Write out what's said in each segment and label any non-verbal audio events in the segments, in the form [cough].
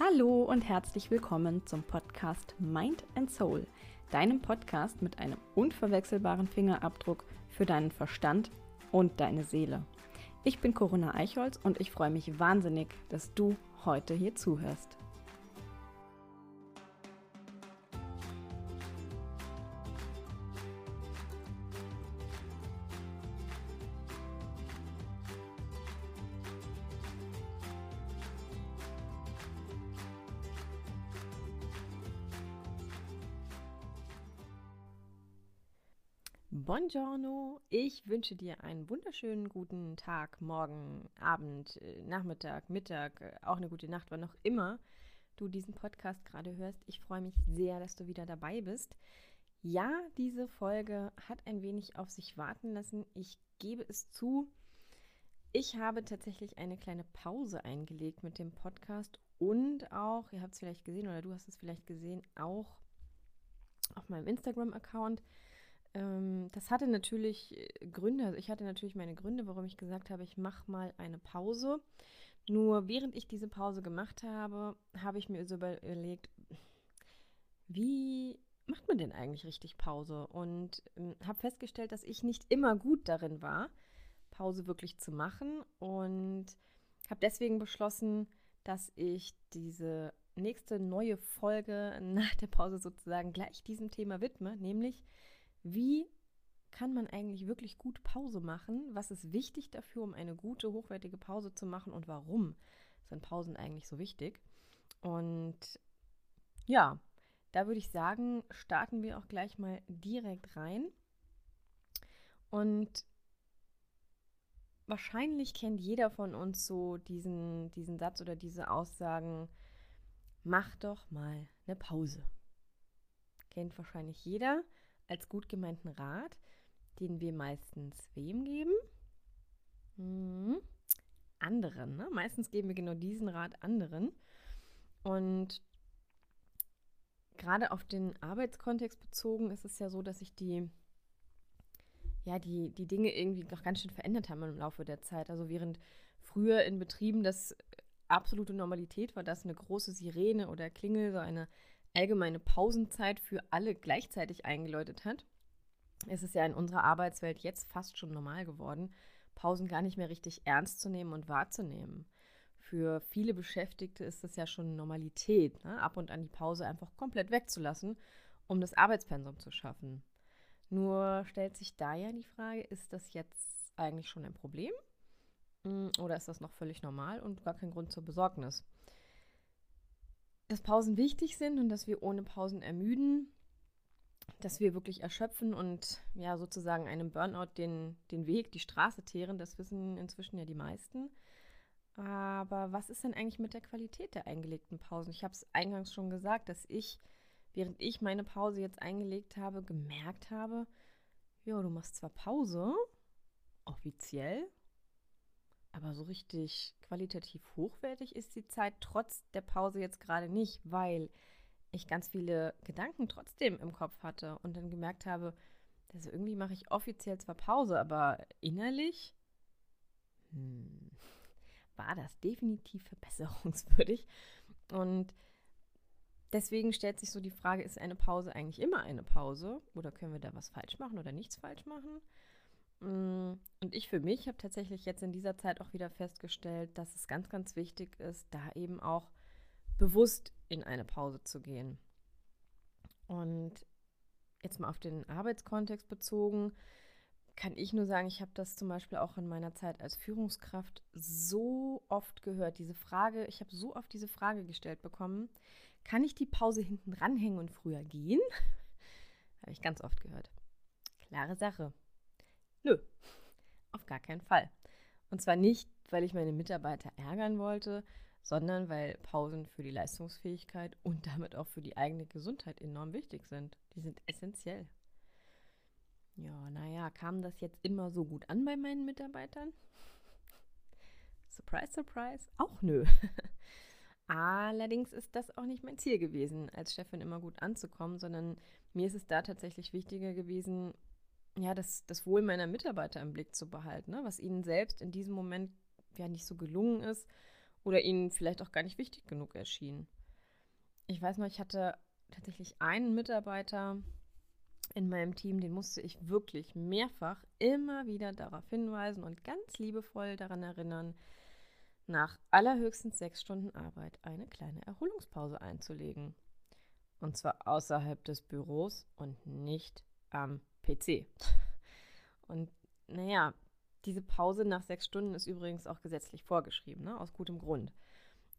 Hallo und herzlich willkommen zum Podcast Mind and Soul, deinem Podcast mit einem unverwechselbaren Fingerabdruck für deinen Verstand und deine Seele. Ich bin Corinna Eichholz und ich freue mich wahnsinnig, dass du heute hier zuhörst. Buongiorno, ich wünsche dir einen wunderschönen guten Tag, Morgen, Abend, äh, Nachmittag, Mittag, äh, auch eine gute Nacht, wann auch immer du diesen Podcast gerade hörst. Ich freue mich sehr, dass du wieder dabei bist. Ja, diese Folge hat ein wenig auf sich warten lassen. Ich gebe es zu. Ich habe tatsächlich eine kleine Pause eingelegt mit dem Podcast und auch, ihr habt es vielleicht gesehen oder du hast es vielleicht gesehen, auch auf meinem Instagram-Account ähm, das hatte natürlich äh, Gründe. Also ich hatte natürlich meine Gründe, warum ich gesagt habe, ich mache mal eine Pause. Nur während ich diese Pause gemacht habe, habe ich mir so überlegt, wie macht man denn eigentlich richtig Pause? Und ähm, habe festgestellt, dass ich nicht immer gut darin war, Pause wirklich zu machen. Und habe deswegen beschlossen, dass ich diese nächste neue Folge [laughs] nach der Pause sozusagen gleich diesem Thema widme, nämlich wie kann man eigentlich wirklich gut Pause machen? Was ist wichtig dafür, um eine gute, hochwertige Pause zu machen und warum sind Pausen eigentlich so wichtig? Und ja, da würde ich sagen, starten wir auch gleich mal direkt rein. Und wahrscheinlich kennt jeder von uns so diesen, diesen Satz oder diese Aussagen, mach doch mal eine Pause. Kennt wahrscheinlich jeder als gut gemeinten Rat, den wir meistens wem geben? Hm, anderen. Ne? Meistens geben wir genau diesen Rat anderen. Und gerade auf den Arbeitskontext bezogen ist es ja so, dass sich die, ja, die, die Dinge irgendwie noch ganz schön verändert haben im Laufe der Zeit. Also während früher in Betrieben das absolute Normalität war, dass eine große Sirene oder Klingel, so eine allgemeine Pausenzeit für alle gleichzeitig eingeläutet hat, ist es ja in unserer Arbeitswelt jetzt fast schon normal geworden, Pausen gar nicht mehr richtig ernst zu nehmen und wahrzunehmen. Für viele Beschäftigte ist das ja schon Normalität, ne? ab und an die Pause einfach komplett wegzulassen, um das Arbeitspensum zu schaffen. Nur stellt sich da ja die Frage, ist das jetzt eigentlich schon ein Problem? Hm, oder ist das noch völlig normal und gar kein Grund zur Besorgnis? Dass Pausen wichtig sind und dass wir ohne Pausen ermüden, dass wir wirklich erschöpfen und ja sozusagen einem Burnout den, den Weg, die Straße teeren, das wissen inzwischen ja die meisten. Aber was ist denn eigentlich mit der Qualität der eingelegten Pausen? Ich habe es eingangs schon gesagt, dass ich, während ich meine Pause jetzt eingelegt habe, gemerkt habe, ja, du machst zwar Pause, offiziell, aber so richtig qualitativ hochwertig ist die Zeit trotz der Pause jetzt gerade nicht, weil ich ganz viele Gedanken trotzdem im Kopf hatte und dann gemerkt habe, also irgendwie mache ich offiziell zwar Pause, aber innerlich hm, war das definitiv verbesserungswürdig. Und deswegen stellt sich so die Frage, ist eine Pause eigentlich immer eine Pause oder können wir da was falsch machen oder nichts falsch machen? Mm, und ich für mich habe tatsächlich jetzt in dieser Zeit auch wieder festgestellt, dass es ganz, ganz wichtig ist, da eben auch bewusst in eine Pause zu gehen. Und jetzt mal auf den Arbeitskontext bezogen, kann ich nur sagen, ich habe das zum Beispiel auch in meiner Zeit als Führungskraft so oft gehört. Diese Frage, ich habe so oft diese Frage gestellt bekommen, kann ich die Pause hinten ranhängen und früher gehen? [laughs] habe ich ganz oft gehört. Klare Sache. Nö, auf gar keinen Fall. Und zwar nicht, weil ich meine Mitarbeiter ärgern wollte, sondern weil Pausen für die Leistungsfähigkeit und damit auch für die eigene Gesundheit enorm wichtig sind. Die sind essentiell. Ja, naja, kam das jetzt immer so gut an bei meinen Mitarbeitern? Surprise, surprise, auch nö. [laughs] Allerdings ist das auch nicht mein Ziel gewesen, als Chefin immer gut anzukommen, sondern mir ist es da tatsächlich wichtiger gewesen, ja, das, das Wohl meiner Mitarbeiter im Blick zu behalten, ne? was ihnen selbst in diesem Moment ja nicht so gelungen ist oder ihnen vielleicht auch gar nicht wichtig genug erschien. Ich weiß noch, ich hatte tatsächlich einen Mitarbeiter in meinem Team, den musste ich wirklich mehrfach immer wieder darauf hinweisen und ganz liebevoll daran erinnern, nach allerhöchstens sechs Stunden Arbeit eine kleine Erholungspause einzulegen. Und zwar außerhalb des Büros und nicht am PC. Und naja, diese Pause nach sechs Stunden ist übrigens auch gesetzlich vorgeschrieben, ne? aus gutem Grund.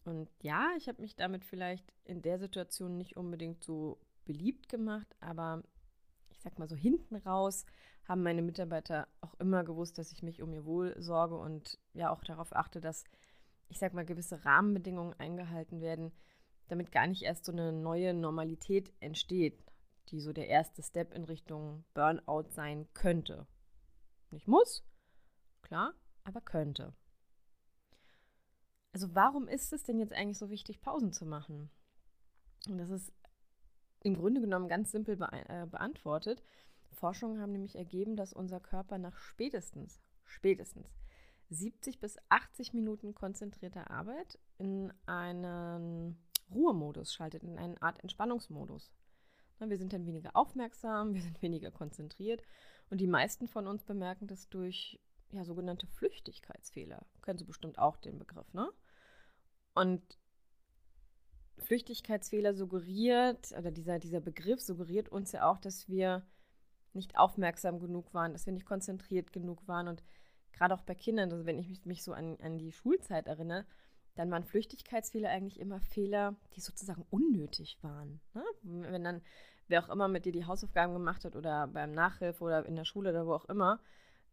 Und ja, ich habe mich damit vielleicht in der Situation nicht unbedingt so beliebt gemacht, aber ich sag mal so hinten raus haben meine Mitarbeiter auch immer gewusst, dass ich mich um ihr Wohl sorge und ja auch darauf achte, dass ich sag mal gewisse Rahmenbedingungen eingehalten werden, damit gar nicht erst so eine neue Normalität entsteht, die so der erste Step in Richtung Burnout sein könnte. Nicht muss, klar, aber könnte. Also warum ist es denn jetzt eigentlich so wichtig, Pausen zu machen? Und das ist im Grunde genommen ganz simpel be äh, beantwortet. Forschungen haben nämlich ergeben, dass unser Körper nach spätestens, spätestens 70 bis 80 Minuten konzentrierter Arbeit in einen Ruhemodus schaltet, in eine Art Entspannungsmodus. Wir sind dann weniger aufmerksam, wir sind weniger konzentriert und die meisten von uns bemerken das durch ja, sogenannte Flüchtigkeitsfehler. Kennen Sie bestimmt auch den Begriff, ne? Und Flüchtigkeitsfehler suggeriert, oder dieser, dieser Begriff suggeriert uns ja auch, dass wir nicht aufmerksam genug waren, dass wir nicht konzentriert genug waren. Und gerade auch bei Kindern, also wenn ich mich, mich so an, an die Schulzeit erinnere, dann waren Flüchtigkeitsfehler eigentlich immer Fehler, die sozusagen unnötig waren. Ne? Wenn dann wer auch immer mit dir die Hausaufgaben gemacht hat oder beim Nachhilfe oder in der Schule oder wo auch immer,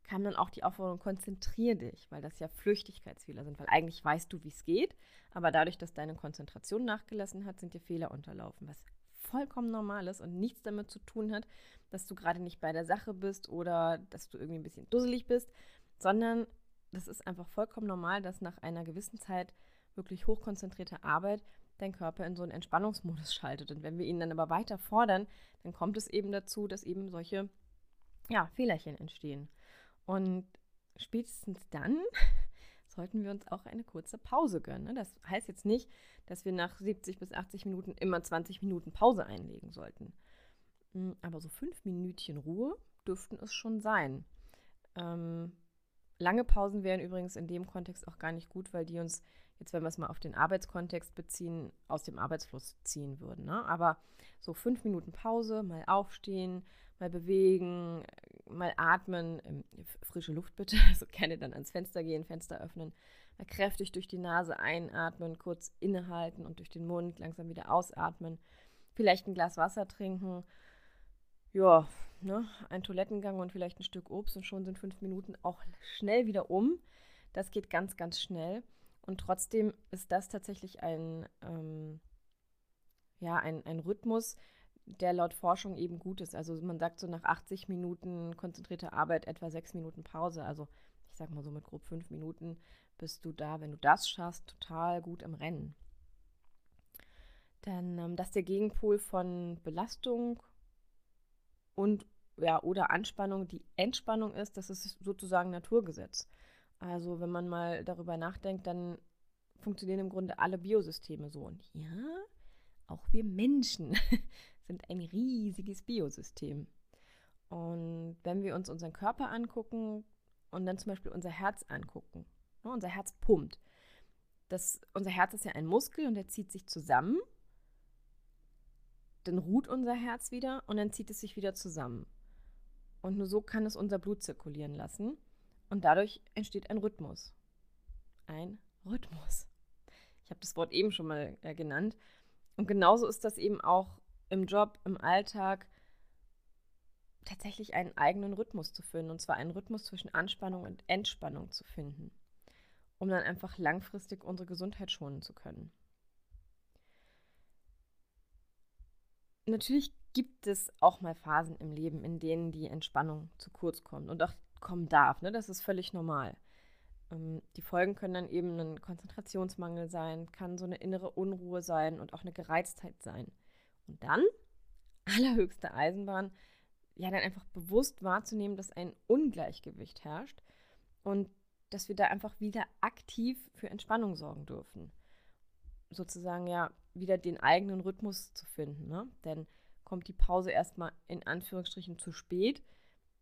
kam dann auch die Aufforderung, konzentrier dich, weil das ja Flüchtigkeitsfehler sind, weil eigentlich weißt du, wie es geht, aber dadurch, dass deine Konzentration nachgelassen hat, sind dir Fehler unterlaufen, was vollkommen normal ist und nichts damit zu tun hat, dass du gerade nicht bei der Sache bist oder dass du irgendwie ein bisschen dusselig bist, sondern das ist einfach vollkommen normal, dass nach einer gewissen Zeit wirklich hochkonzentrierter Arbeit dein Körper in so einen Entspannungsmodus [laughs] schaltet. Und wenn wir ihn dann aber weiter fordern, dann kommt es eben dazu, dass eben solche ja, Fehlerchen entstehen. Und spätestens dann [laughs] sollten wir uns auch eine kurze Pause gönnen. Ne? Das heißt jetzt nicht, dass wir nach 70 bis 80 Minuten immer 20 Minuten Pause einlegen sollten. Hm, aber so fünf Minütchen Ruhe dürften es schon sein. Ähm, lange Pausen wären übrigens in dem Kontext auch gar nicht gut, weil die uns, jetzt wenn wir es mal auf den Arbeitskontext beziehen, aus dem Arbeitsfluss ziehen würden. Ne? Aber so fünf Minuten Pause, mal aufstehen, mal bewegen, mal atmen, ähm, frische Luft bitte, [laughs] also gerne dann ans Fenster gehen, Fenster öffnen, mal kräftig durch die Nase einatmen, kurz innehalten und durch den Mund langsam wieder ausatmen, vielleicht ein Glas Wasser trinken, ja, ne, ein Toilettengang und vielleicht ein Stück Obst und schon sind fünf Minuten auch schnell wieder um. Das geht ganz, ganz schnell. Und trotzdem ist das tatsächlich ein, ähm, ja, ein, ein Rhythmus, der laut Forschung eben gut ist. Also man sagt so nach 80 Minuten konzentrierter Arbeit etwa sechs Minuten Pause. Also ich sag mal so mit grob fünf Minuten bist du da, wenn du das schaffst, total gut im Rennen. Denn ähm, dass der Gegenpol von Belastung und ja, oder Anspannung die Entspannung ist, das ist sozusagen Naturgesetz. Also wenn man mal darüber nachdenkt, dann funktionieren im Grunde alle Biosysteme so. Und ja, auch wir Menschen [laughs] sind ein riesiges Biosystem. Und wenn wir uns unseren Körper angucken und dann zum Beispiel unser Herz angucken, ne, unser Herz pumpt. Das, unser Herz ist ja ein Muskel und der zieht sich zusammen. Dann ruht unser Herz wieder und dann zieht es sich wieder zusammen. Und nur so kann es unser Blut zirkulieren lassen. Und dadurch entsteht ein Rhythmus. Ein Rhythmus. Ich habe das Wort eben schon mal äh, genannt. Und genauso ist das eben auch im Job, im Alltag, tatsächlich einen eigenen Rhythmus zu finden. Und zwar einen Rhythmus zwischen Anspannung und Entspannung zu finden, um dann einfach langfristig unsere Gesundheit schonen zu können. Natürlich gibt es auch mal Phasen im Leben, in denen die Entspannung zu kurz kommt und auch kommen darf. Ne? Das ist völlig normal. Ähm, die Folgen können dann eben ein Konzentrationsmangel sein, kann so eine innere Unruhe sein und auch eine Gereiztheit sein. Und dann, [laughs] allerhöchste Eisenbahn, ja, dann einfach bewusst wahrzunehmen, dass ein Ungleichgewicht herrscht und dass wir da einfach wieder aktiv für Entspannung sorgen dürfen. sozusagen ja wieder den eigenen Rhythmus zu finden. Ne? Denn kommt die Pause erstmal in Anführungsstrichen zu spät,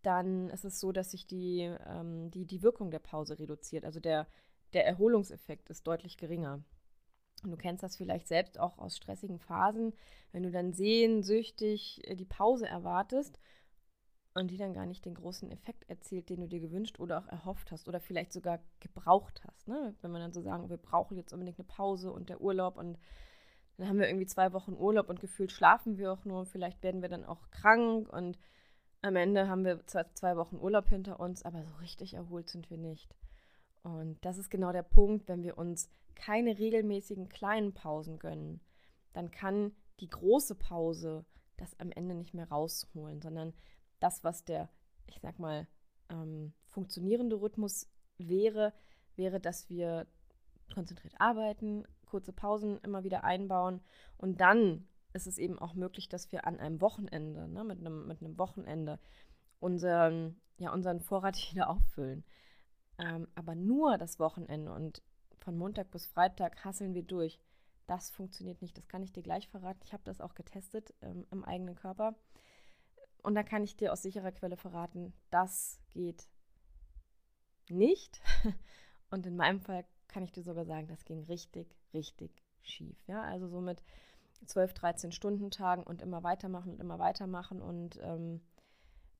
dann ist es so, dass sich die, ähm, die, die Wirkung der Pause reduziert. Also der, der Erholungseffekt ist deutlich geringer. Und du kennst das vielleicht selbst auch aus stressigen Phasen, wenn du dann sehnsüchtig äh, die Pause erwartest und die dann gar nicht den großen Effekt erzielt, den du dir gewünscht oder auch erhofft hast oder vielleicht sogar gebraucht hast. Ne? Wenn wir dann so sagen, wir brauchen jetzt unbedingt eine Pause und der Urlaub und dann haben wir irgendwie zwei Wochen Urlaub und gefühlt schlafen wir auch nur, vielleicht werden wir dann auch krank und am Ende haben wir zwar zwei Wochen Urlaub hinter uns, aber so richtig erholt sind wir nicht. Und das ist genau der Punkt, wenn wir uns keine regelmäßigen kleinen Pausen gönnen, dann kann die große Pause das am Ende nicht mehr rausholen, sondern das, was der, ich sag mal, ähm, funktionierende Rhythmus wäre, wäre, dass wir konzentriert arbeiten, kurze Pausen immer wieder einbauen und dann ist es eben auch möglich, dass wir an einem Wochenende, ne, mit, einem, mit einem Wochenende, unseren, ja, unseren Vorrat [laughs] wieder auffüllen. Ähm, aber nur das Wochenende und von Montag bis Freitag hasseln wir durch. Das funktioniert nicht. Das kann ich dir gleich verraten. Ich habe das auch getestet ähm, im eigenen Körper. Und da kann ich dir aus sicherer Quelle verraten, das geht nicht. [laughs] Und in meinem Fall kann ich dir sogar sagen, das ging richtig, richtig schief. Ja, also so mit 12, 13 Stunden Tagen und immer weitermachen und immer weitermachen. Und ähm,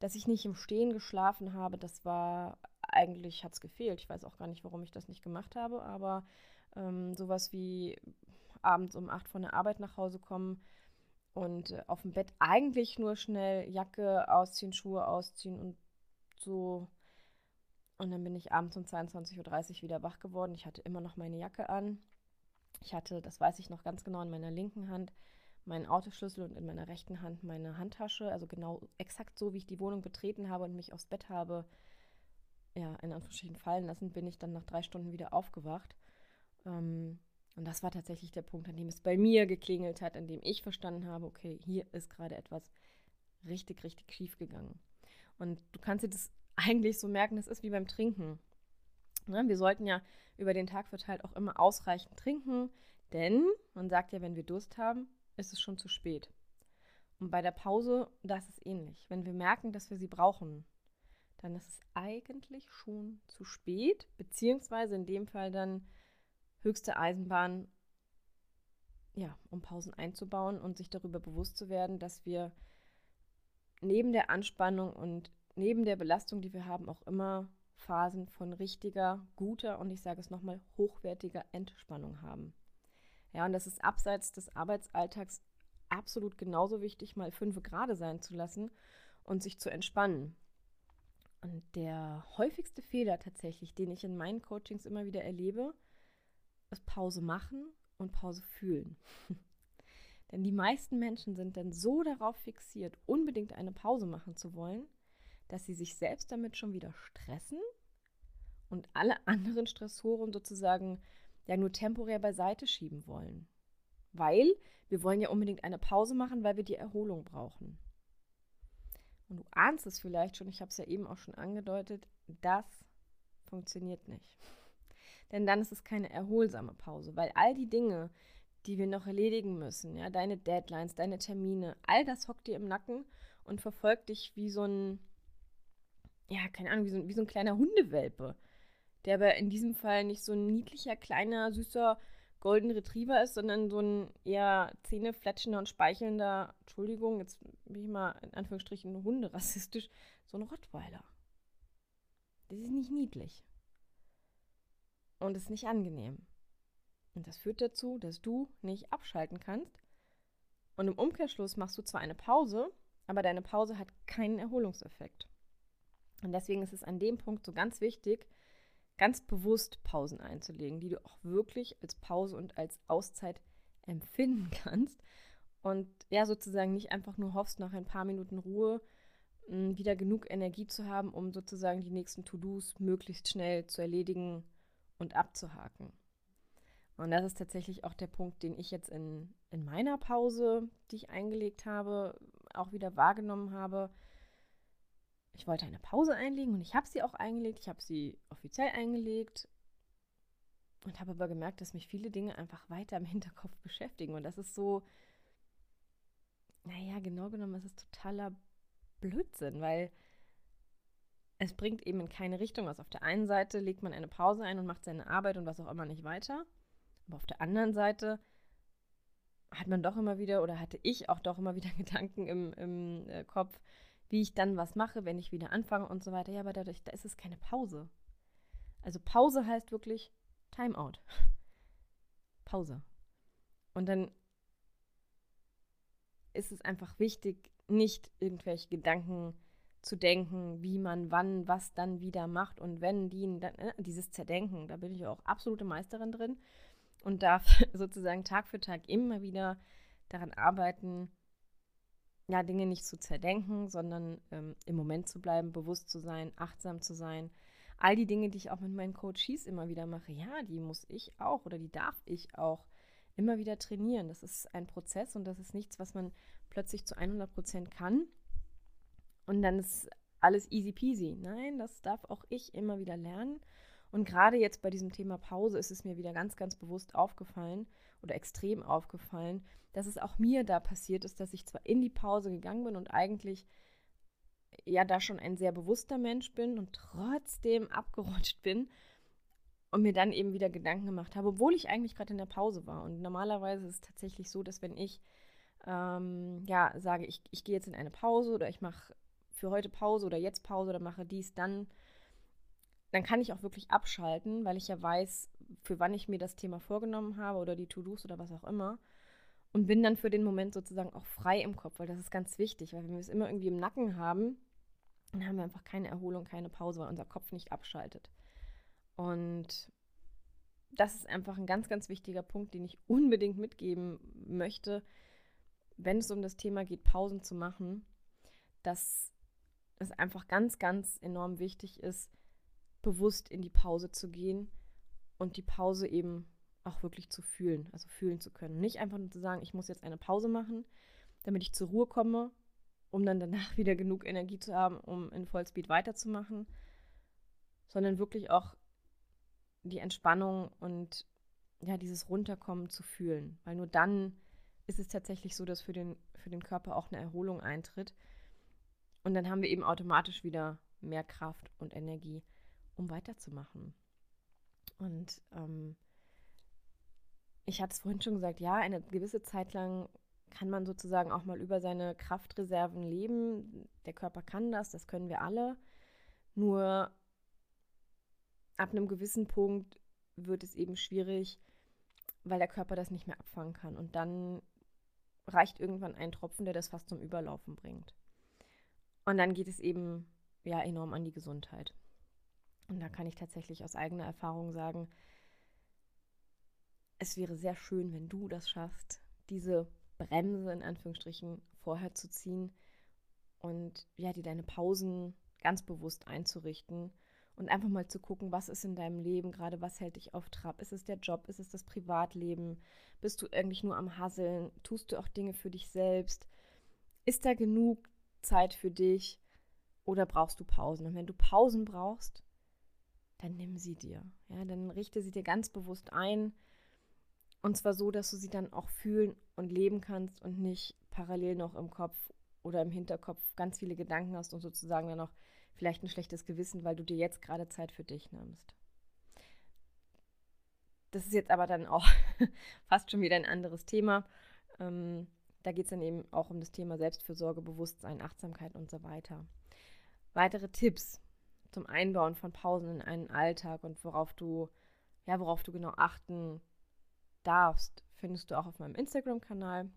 dass ich nicht im Stehen geschlafen habe, das war eigentlich hat es gefehlt. Ich weiß auch gar nicht, warum ich das nicht gemacht habe, aber ähm, sowas wie abends um acht von der Arbeit nach Hause kommen und äh, auf dem Bett eigentlich nur schnell Jacke ausziehen, Schuhe ausziehen und so. Und dann bin ich abends um 22.30 Uhr wieder wach geworden. Ich hatte immer noch meine Jacke an. Ich hatte, das weiß ich noch ganz genau, in meiner linken Hand meinen Autoschlüssel und in meiner rechten Hand meine Handtasche. Also genau exakt so, wie ich die Wohnung betreten habe und mich aufs Bett habe ja, in Anführungsstrichen fallen lassen, bin ich dann nach drei Stunden wieder aufgewacht. Ähm, und das war tatsächlich der Punkt, an dem es bei mir geklingelt hat, an dem ich verstanden habe, okay, hier ist gerade etwas richtig, richtig schief gegangen. Und du kannst dir das [laughs] eigentlich so merken, das ist wie beim Trinken. Ne? Wir sollten ja über den Tag verteilt auch immer ausreichend trinken, denn man sagt ja, wenn wir Durst haben, ist es schon zu spät. Und bei der Pause, das ist ähnlich. Wenn wir merken, dass wir sie brauchen, dann ist es eigentlich schon zu spät, beziehungsweise in dem Fall dann höchste Eisenbahn, ja, um Pausen einzubauen und sich darüber bewusst zu werden, dass wir neben der Anspannung und neben der Belastung, die wir haben, auch immer Phasen von richtiger, guter und ich sage es nochmal, hochwertiger Entspannung haben. Ja, und das ist abseits des Arbeitsalltags absolut genauso wichtig, mal fünf Grade sein zu lassen und sich zu entspannen. Und der häufigste Fehler tatsächlich, den ich in meinen Coachings immer wieder erlebe, ist Pause machen und Pause fühlen. [laughs] Denn die meisten Menschen sind dann so darauf fixiert, unbedingt eine Pause machen zu wollen, dass sie sich selbst damit schon wieder stressen und alle [laughs] anderen Stressoren sozusagen ja nur temporär beiseite schieben wollen. Weil wir wollen ja unbedingt eine Pause machen, weil wir die Erholung brauchen. Und du ahnst es vielleicht schon, ich habe es ja eben auch schon angedeutet, das funktioniert nicht. [laughs] Denn dann ist es keine erholsame Pause, weil all die Dinge, die wir noch erledigen müssen, ja, deine Deadlines, deine Termine, all das hockt dir im Nacken und verfolgt dich wie so ein, ja, keine Ahnung, wie so, wie so ein kleiner Hundewelpe, der aber in diesem Fall nicht so ein niedlicher, kleiner, süßer Golden Retriever ist, sondern so ein eher zähnefletschender und speichelnder, Entschuldigung, jetzt bin ich mal in Anführungsstrichen hunderassistisch, so ein Rottweiler. Das ist nicht niedlich. Und ist nicht angenehm. Und das führt dazu, dass du nicht abschalten kannst. Und im Umkehrschluss machst du zwar eine Pause, aber deine Pause hat keinen Erholungseffekt. Und deswegen ist es an dem Punkt so ganz wichtig, ganz bewusst Pausen einzulegen, die du auch wirklich als Pause und als Auszeit empfinden [laughs] kannst. Und ja, sozusagen nicht einfach nur hoffst, nach ein paar Minuten Ruhe hm, wieder genug Energie zu haben, um sozusagen die nächsten To-Dos möglichst schnell zu erledigen und abzuhaken. Und das ist tatsächlich auch der Punkt, den ich jetzt in, in meiner Pause, die ich eingelegt habe, auch wieder wahrgenommen habe ich wollte eine Pause einlegen und ich habe sie auch eingelegt. Ich habe sie offiziell eingelegt. und habe aber gemerkt, dass mich viele Dinge einfach weiter im Hinterkopf beschäftigen. Und das ist so, naja, genau genommen, es ist totaler Blödsinn, weil es bringt eben in keine Richtung was. Auf der einen Seite legt man eine Pause ein und macht seine Arbeit und was auch immer nicht weiter. Aber auf der anderen Seite hat man doch immer wieder oder hatte ich auch doch immer wieder [laughs] Gedanken im, im äh, Kopf, wie ich dann was mache, wenn ich wieder anfange und so weiter. Ja, aber dadurch, da ist es keine Pause. Also Pause heißt wirklich Timeout. [laughs] Pause. Und dann ist es einfach wichtig, nicht irgendwelche Gedanken zu denken, wie man wann was dann wieder macht und wenn die dann, äh, dieses Zerdenken, da bin ich auch absolute Meisterin drin und darf [laughs] sozusagen Tag für Tag immer wieder daran arbeiten, ja, Dinge nicht zu zerdenken, sondern ähm, im Moment zu bleiben, bewusst zu sein, achtsam zu sein. All die Dinge, die ich auch mit meinen Coaches immer wieder mache, ja, die muss ich auch oder die darf ich auch immer wieder trainieren. Das ist ein Prozess und das ist nichts, was man plötzlich zu 100 Prozent kann und dann ist alles easy peasy. Nein, das darf auch ich immer wieder lernen. Und gerade jetzt bei diesem Thema Pause ist es mir wieder ganz, ganz bewusst aufgefallen oder extrem aufgefallen, dass es auch mir da passiert ist, dass ich zwar in die Pause gegangen bin und eigentlich ja da schon ein sehr bewusster Mensch bin und trotzdem abgerutscht bin und mir dann eben wieder Gedanken gemacht habe, obwohl ich eigentlich gerade in der Pause war. Und normalerweise ist es tatsächlich so, dass wenn ich ähm, ja sage, ich, ich gehe jetzt in eine Pause oder ich mache für heute Pause oder jetzt Pause oder mache dies, dann, dann kann ich auch wirklich abschalten, weil ich ja weiß, für wann ich mir das Thema vorgenommen habe oder die To-Dos oder was auch immer. Und bin dann für den Moment sozusagen auch frei im Kopf, weil das ist ganz wichtig, weil wenn wir es immer irgendwie im Nacken haben, dann haben wir einfach keine Erholung, keine Pause, weil unser Kopf nicht abschaltet. Und das ist einfach ein ganz, ganz wichtiger Punkt, den ich unbedingt mitgeben möchte, wenn es um das Thema geht, Pausen zu machen, dass es einfach ganz, ganz enorm wichtig ist, bewusst in die Pause zu gehen und die Pause eben auch wirklich zu fühlen, also fühlen zu können. Nicht einfach nur zu sagen, ich muss jetzt eine Pause machen, damit ich zur Ruhe komme, um dann danach [laughs] wieder genug Energie zu haben, um in Vollspeed weiterzumachen, sondern wirklich auch die Entspannung und ja, dieses Runterkommen zu fühlen. Weil nur dann ist es tatsächlich so, dass für den, für den Körper auch eine Erholung eintritt. Und dann haben wir eben automatisch wieder mehr Kraft und Energie, um weiterzumachen. Und ähm, ich hatte es vorhin schon gesagt, ja, eine gewisse Zeit lang kann man sozusagen auch mal über seine Kraftreserven leben. Der Körper kann das, das können wir alle. Nur ab einem gewissen Punkt wird es eben schwierig, weil der Körper das nicht mehr abfangen kann. Und dann reicht irgendwann ein Tropfen, der das fast zum Überlaufen bringt. Und dann geht es eben ja enorm an die Gesundheit. Und da kann ich tatsächlich aus eigener Erfahrung sagen, es wäre sehr schön, wenn du das schaffst, diese Bremse in Anführungsstrichen vorher zu ziehen und ja, dir deine Pausen ganz bewusst einzurichten und einfach mal zu gucken, was ist in deinem Leben gerade, was hält dich auf Trab? Ist es der Job? Ist es das Privatleben? Bist du eigentlich nur am Hasseln? Tust du auch Dinge für dich selbst? Ist da genug Zeit für dich oder brauchst du Pausen? Und wenn du Pausen brauchst, dann nimm sie dir. Ja, dann richte sie dir ganz bewusst ein. Und zwar so, dass du sie dann auch fühlen und leben kannst und nicht parallel noch im Kopf oder im Hinterkopf ganz viele Gedanken hast und sozusagen dann noch vielleicht ein schlechtes Gewissen, weil du dir jetzt gerade Zeit für dich nimmst. Das ist jetzt aber dann auch [laughs] fast schon wieder ein anderes Thema. Ähm, da geht es dann eben auch um das Thema Selbstfürsorge, Bewusstsein, Achtsamkeit und so weiter. Weitere Tipps zum Einbauen von Pausen in einen Alltag und worauf du, ja, worauf du genau achten darfst, findest du auch auf meinem Instagram-Kanal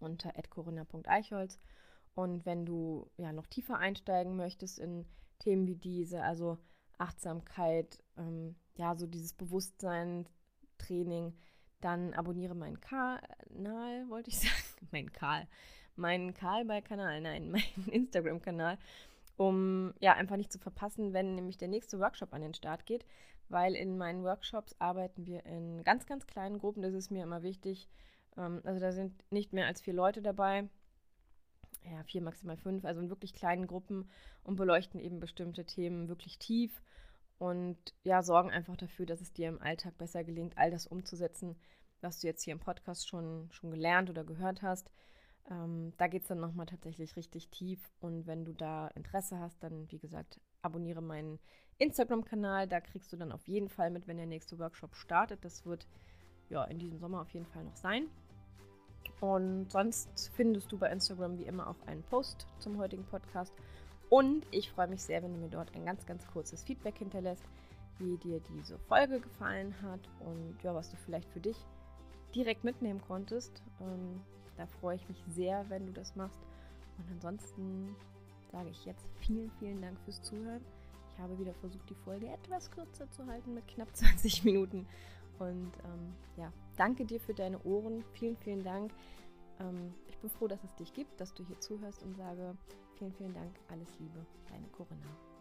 unter corinna.eichholz. Und wenn du ja noch tiefer einsteigen möchtest in Themen wie diese, also Achtsamkeit, ähm, ja, so dieses Bewusstsein-Training, dann abonniere meinen Kanal, wollte ich [laughs] sagen. Mein Karl. Meinen Karl bei Kanal, nein, meinen Instagram-Kanal, um ja einfach nicht zu verpassen, wenn nämlich der nächste Workshop an den Start geht, weil in meinen Workshops arbeiten wir in ganz, ganz kleinen Gruppen. Das ist mir immer wichtig. Ähm, also da sind nicht mehr als vier Leute dabei ja, vier, maximal fünf, also in wirklich kleinen Gruppen und beleuchten eben bestimmte Themen wirklich tief und ja, sorgen einfach dafür, dass es dir im Alltag besser gelingt, all das umzusetzen, was du jetzt hier im Podcast schon, schon gelernt oder gehört hast. Ähm, da geht es dann nochmal tatsächlich richtig tief. Und wenn du da Interesse hast, dann, wie gesagt, abonniere meinen Instagram-Kanal. Da kriegst du dann auf jeden Fall mit, wenn der nächste Workshop startet. Das wird ja in diesem Sommer auf jeden Fall noch sein. Und sonst findest du bei Instagram wie immer auch einen Post zum heutigen Podcast. Und ich freue mich sehr, wenn du mir dort ein ganz, ganz kurzes Feedback hinterlässt, wie dir diese Folge gefallen hat und ja, was du vielleicht für dich direkt mitnehmen konntest. Ähm, da freue ich mich sehr, wenn du das machst. Und ansonsten sage ich jetzt vielen, vielen Dank fürs Zuhören. Ich habe wieder versucht, die Folge etwas kürzer zu halten mit knapp [laughs] 20 Minuten. Und ähm, ja, danke dir für deine Ohren. Vielen, vielen Dank. Ähm, ich bin froh, dass es dich gibt, dass du hier zuhörst und sage vielen, vielen Dank. Alles Liebe, deine Corinna.